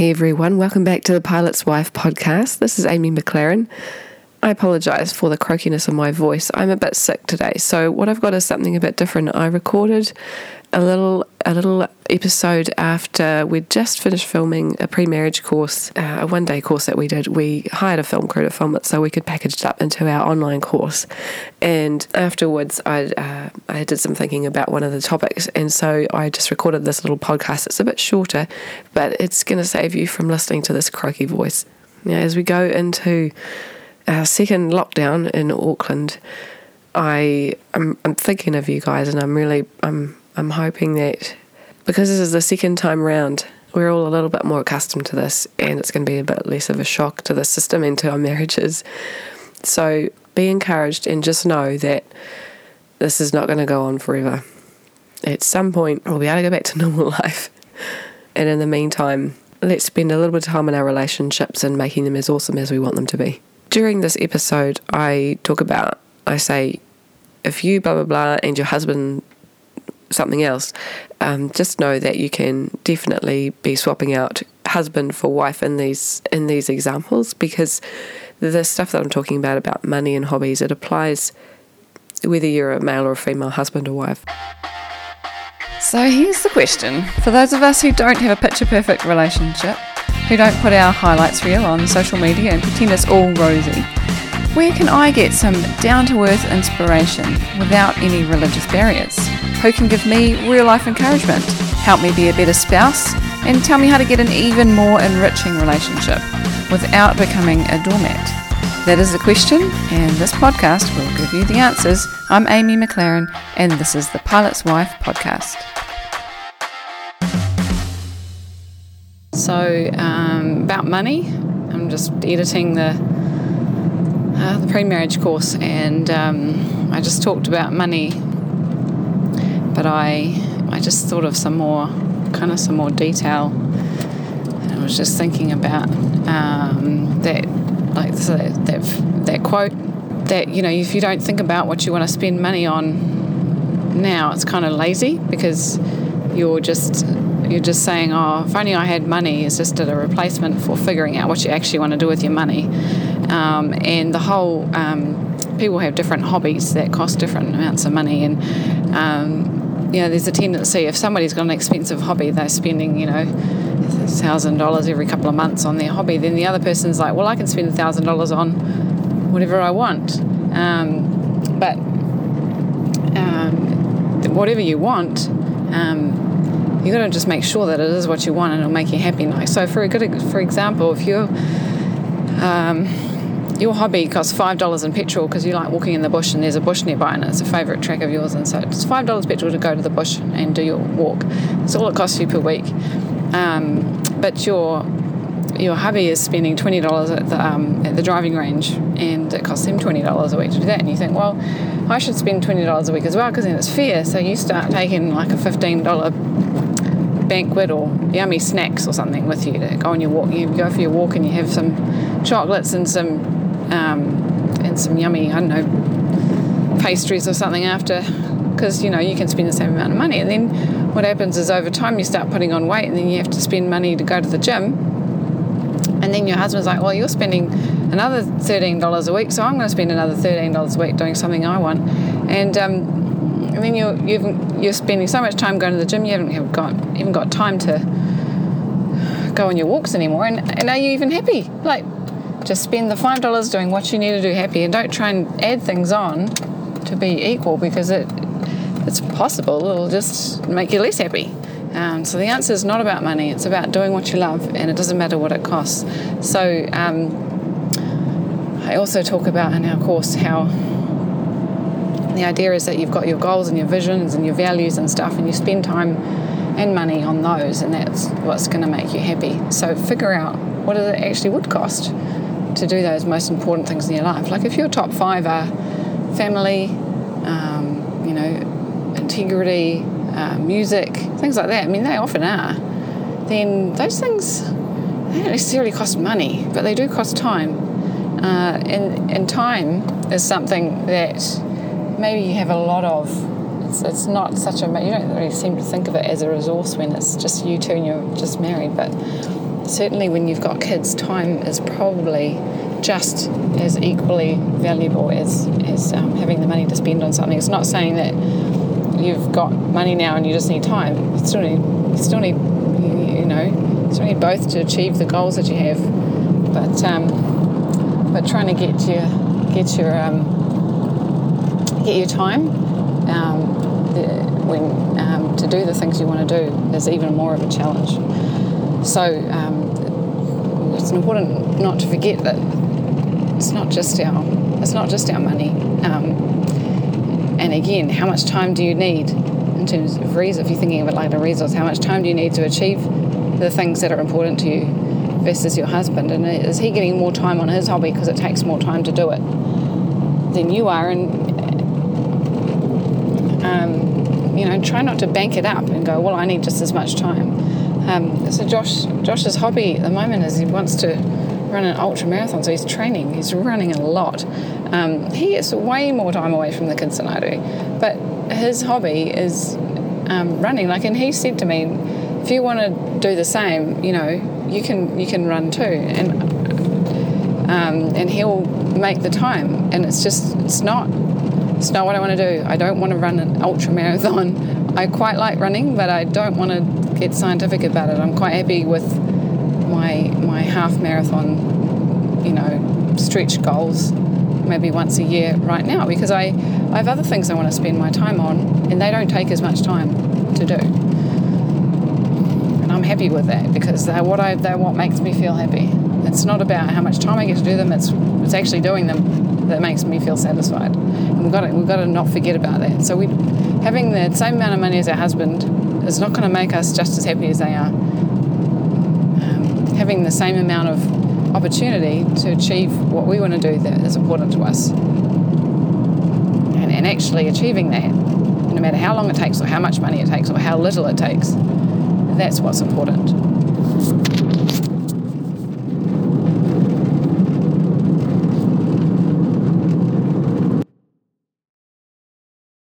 Hey everyone, welcome back to the Pilot's Wife podcast. This is Amy McLaren. I apologize for the croakiness of my voice. I'm a bit sick today, so what I've got is something a bit different. I recorded a little a little episode after we'd just finished filming a pre-marriage course, uh, a one-day course that we did. We hired a film crew to film it so we could package it up into our online course. And afterwards, I uh, I did some thinking about one of the topics, and so I just recorded this little podcast. It's a bit shorter, but it's going to save you from listening to this croaky voice. Now, as we go into our second lockdown in Auckland, I I'm, I'm thinking of you guys, and I'm really I'm I'm hoping that because this is the second time round, we're all a little bit more accustomed to this, and it's going to be a bit less of a shock to the system and to our marriages. So be encouraged and just know that this is not going to go on forever. At some point, we'll be able to go back to normal life. And in the meantime, let's spend a little bit of time in our relationships and making them as awesome as we want them to be. During this episode, I talk about, I say, if you blah blah blah and your husband something else, um, just know that you can definitely be swapping out husband for wife in these in these examples because the stuff that I'm talking about about money and hobbies it applies whether you're a male or a female husband or wife. So here's the question for those of us who don't have a picture perfect relationship, who don't put our highlights reel on social media and pretend it's all rosy, where can I get some down to earth inspiration without any religious barriers? Who can give me real life encouragement, help me be a better spouse, and tell me how to get an even more enriching relationship without becoming a doormat? That is the question, and this podcast will give you the answers. I'm Amy McLaren, and this is the Pilot's Wife podcast. So, um, about money, I'm just editing the uh, the pre-marriage course, and um, I just talked about money, but I I just thought of some more kind of some more detail. And I was just thinking about um, that like that, that that quote that you know if you don't think about what you want to spend money on now, it's kind of lazy because you're just you're just saying, oh, if only I had money, is just a replacement for figuring out what you actually want to do with your money. Um, and the whole, um, people have different hobbies that cost different amounts of money. And, um, you know, there's a tendency if somebody's got an expensive hobby, they're spending, you know, thousand dollars every couple of months on their hobby, then the other person's like, well, I can spend a thousand dollars on whatever I want. Um, but whatever you want, um, you got to just make sure that it is what you want and it'll make you happy. Like so, for a good, for example, if you're um, your hobby costs five dollars in petrol because you like walking in the bush and there's a bush nearby and it's a favourite track of yours, and so it's five dollars petrol to go to the bush and do your walk. It's all it costs you per week. Um, but your your hubby is spending twenty dollars at the um, at the driving range, and it costs him twenty dollars a week to do that. And you think, well, I should spend twenty dollars a week as well because then it's fair. So you start taking like a fifteen dollar banquet or yummy snacks or something with you to go on your walk. You go for your walk and you have some chocolates and some um, and some yummy I don't know pastries or something after because you know you can spend the same amount of money. And then what happens is over time you start putting on weight and then you have to spend money to go to the gym. And then your husband's like, well, you're spending another thirteen dollars a week, so I'm going to spend another thirteen dollars a week doing something I want. And um, and then you're you've, you're spending so much time going to the gym you haven't got even got time to go on your walks anymore and, and are you even happy like just spend the five dollars doing what you need to do happy and don't try and add things on to be equal because it it's possible it'll just make you less happy. Um, so the answer is not about money. It's about doing what you love and it doesn't matter what it costs. So um, I also talk about in our course how the idea is that you've got your goals and your visions and your values and stuff, and you spend time and money on those, and that's what's going to make you happy. So figure out what it actually would cost to do those most important things in your life. Like if your top five are family, um, you know, integrity, uh, music, things like that. I mean, they often are. Then those things they don't necessarily cost money, but they do cost time. Uh, and, and time is something that maybe you have a lot of. It's, it's not such a you don't really seem to think of it as a resource when it's just you two and you're just married, but certainly when you've got kids, time is probably just as equally valuable as, as um, having the money to spend on something. It's not saying that you've got money now and you just need time. You still need, you still need, you know, you still need both to achieve the goals that you have. But um, but trying to get your get your um, get your time um, the, when um, to do the things you want to do is even more of a challenge. So um, it's important not to forget that it's not just our it's not just our money. Um, and again, how much time do you need in terms of resource? If you're thinking of it like a resource, how much time do you need to achieve the things that are important to you versus your husband? And is he getting more time on his hobby because it takes more time to do it than you are? And um, you know, try not to bank it up and go, well, I need just as much time. Um, so Josh, Josh's hobby at the moment is he wants to run an ultra marathon, so he's training. He's running a lot. Um, he is way more time away from the kids than I do, but his hobby is um, running. Like, and he said to me, if you want to do the same, you know, you can you can run too, and um, and he'll make the time. And it's just it's not it's not what I want to do. I don't want to run an ultra marathon. I quite like running, but I don't want to get scientific about it. I'm quite happy with my my half marathon, you know, stretch goals maybe once a year right now because I, I have other things I want to spend my time on and they don't take as much time to do. And I'm happy with that because they're what I they're what makes me feel happy. It's not about how much time I get to do them, it's it's actually doing them that makes me feel satisfied. And we've got to we've got to not forget about that. So we having the same amount of money as our husband is not going to make us just as happy as they are. Um, having the same amount of opportunity to achieve what we want to do that is important to us. And, and actually achieving that, no matter how long it takes, or how much money it takes, or how little it takes, that's what's important.